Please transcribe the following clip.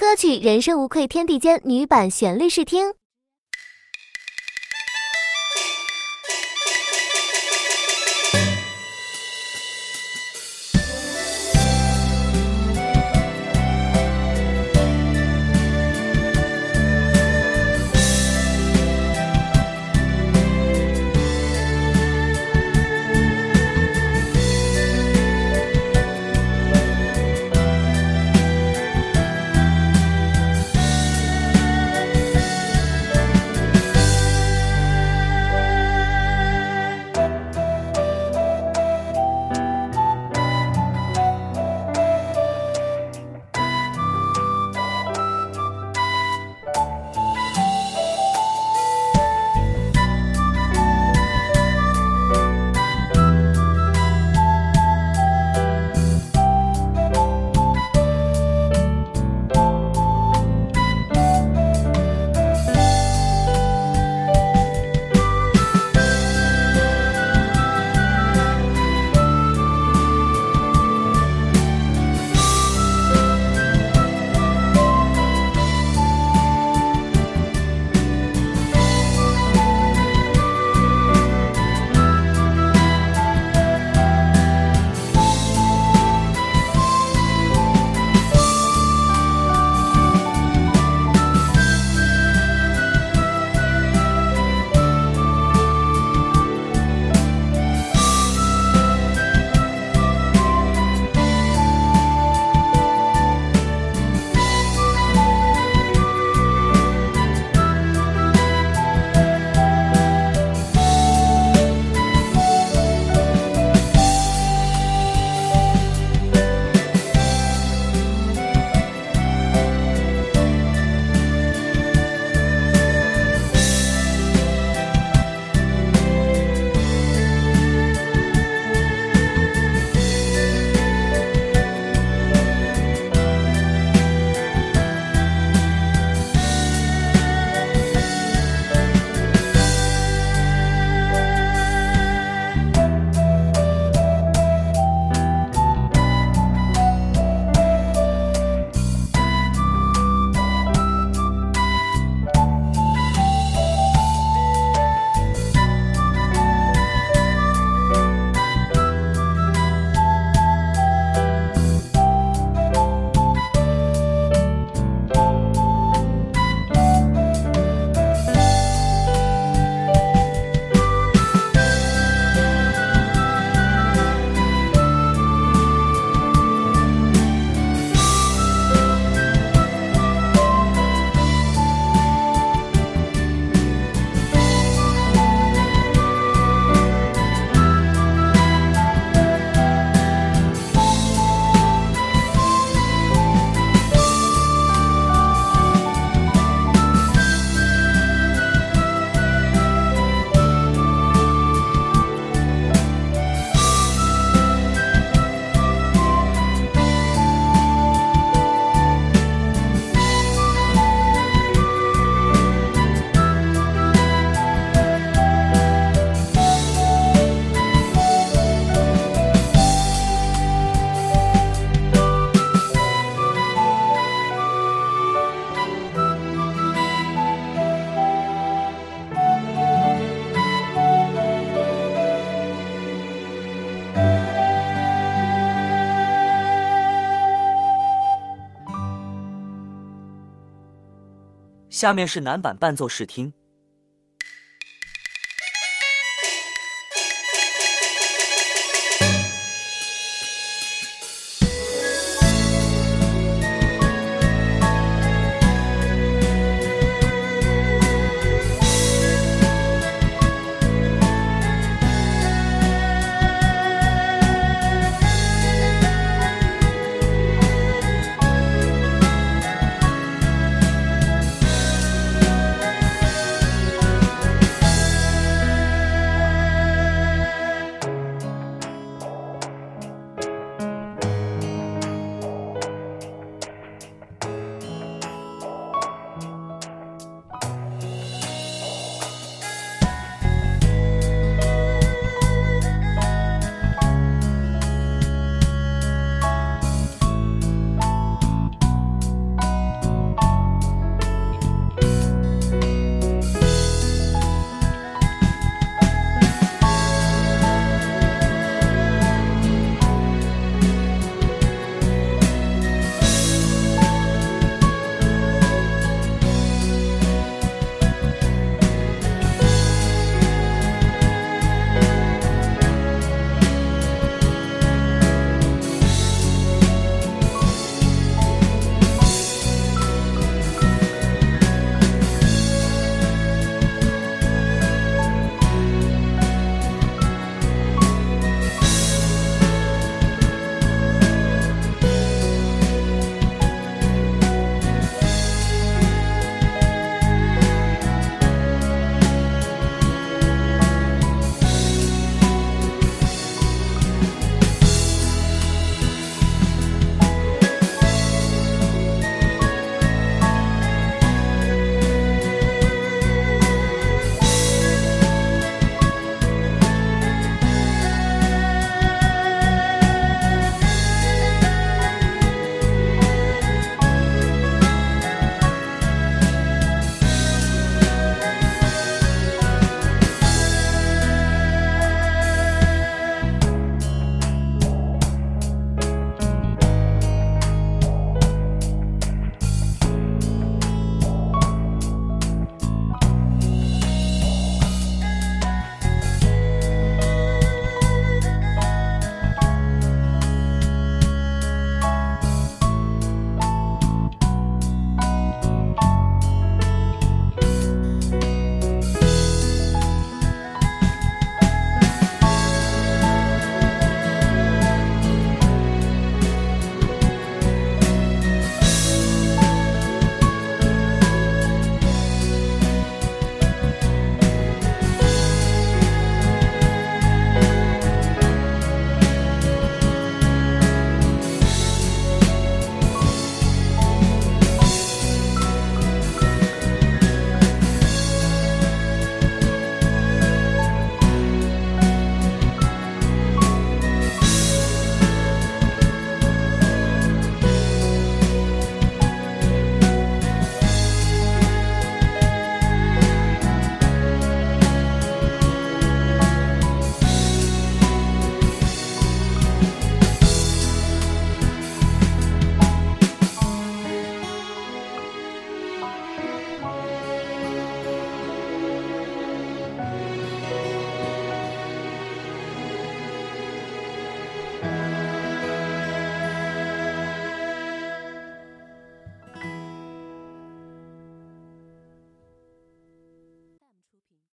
歌曲《人生无愧天地间》女版旋律试听。下面是男版伴奏试听。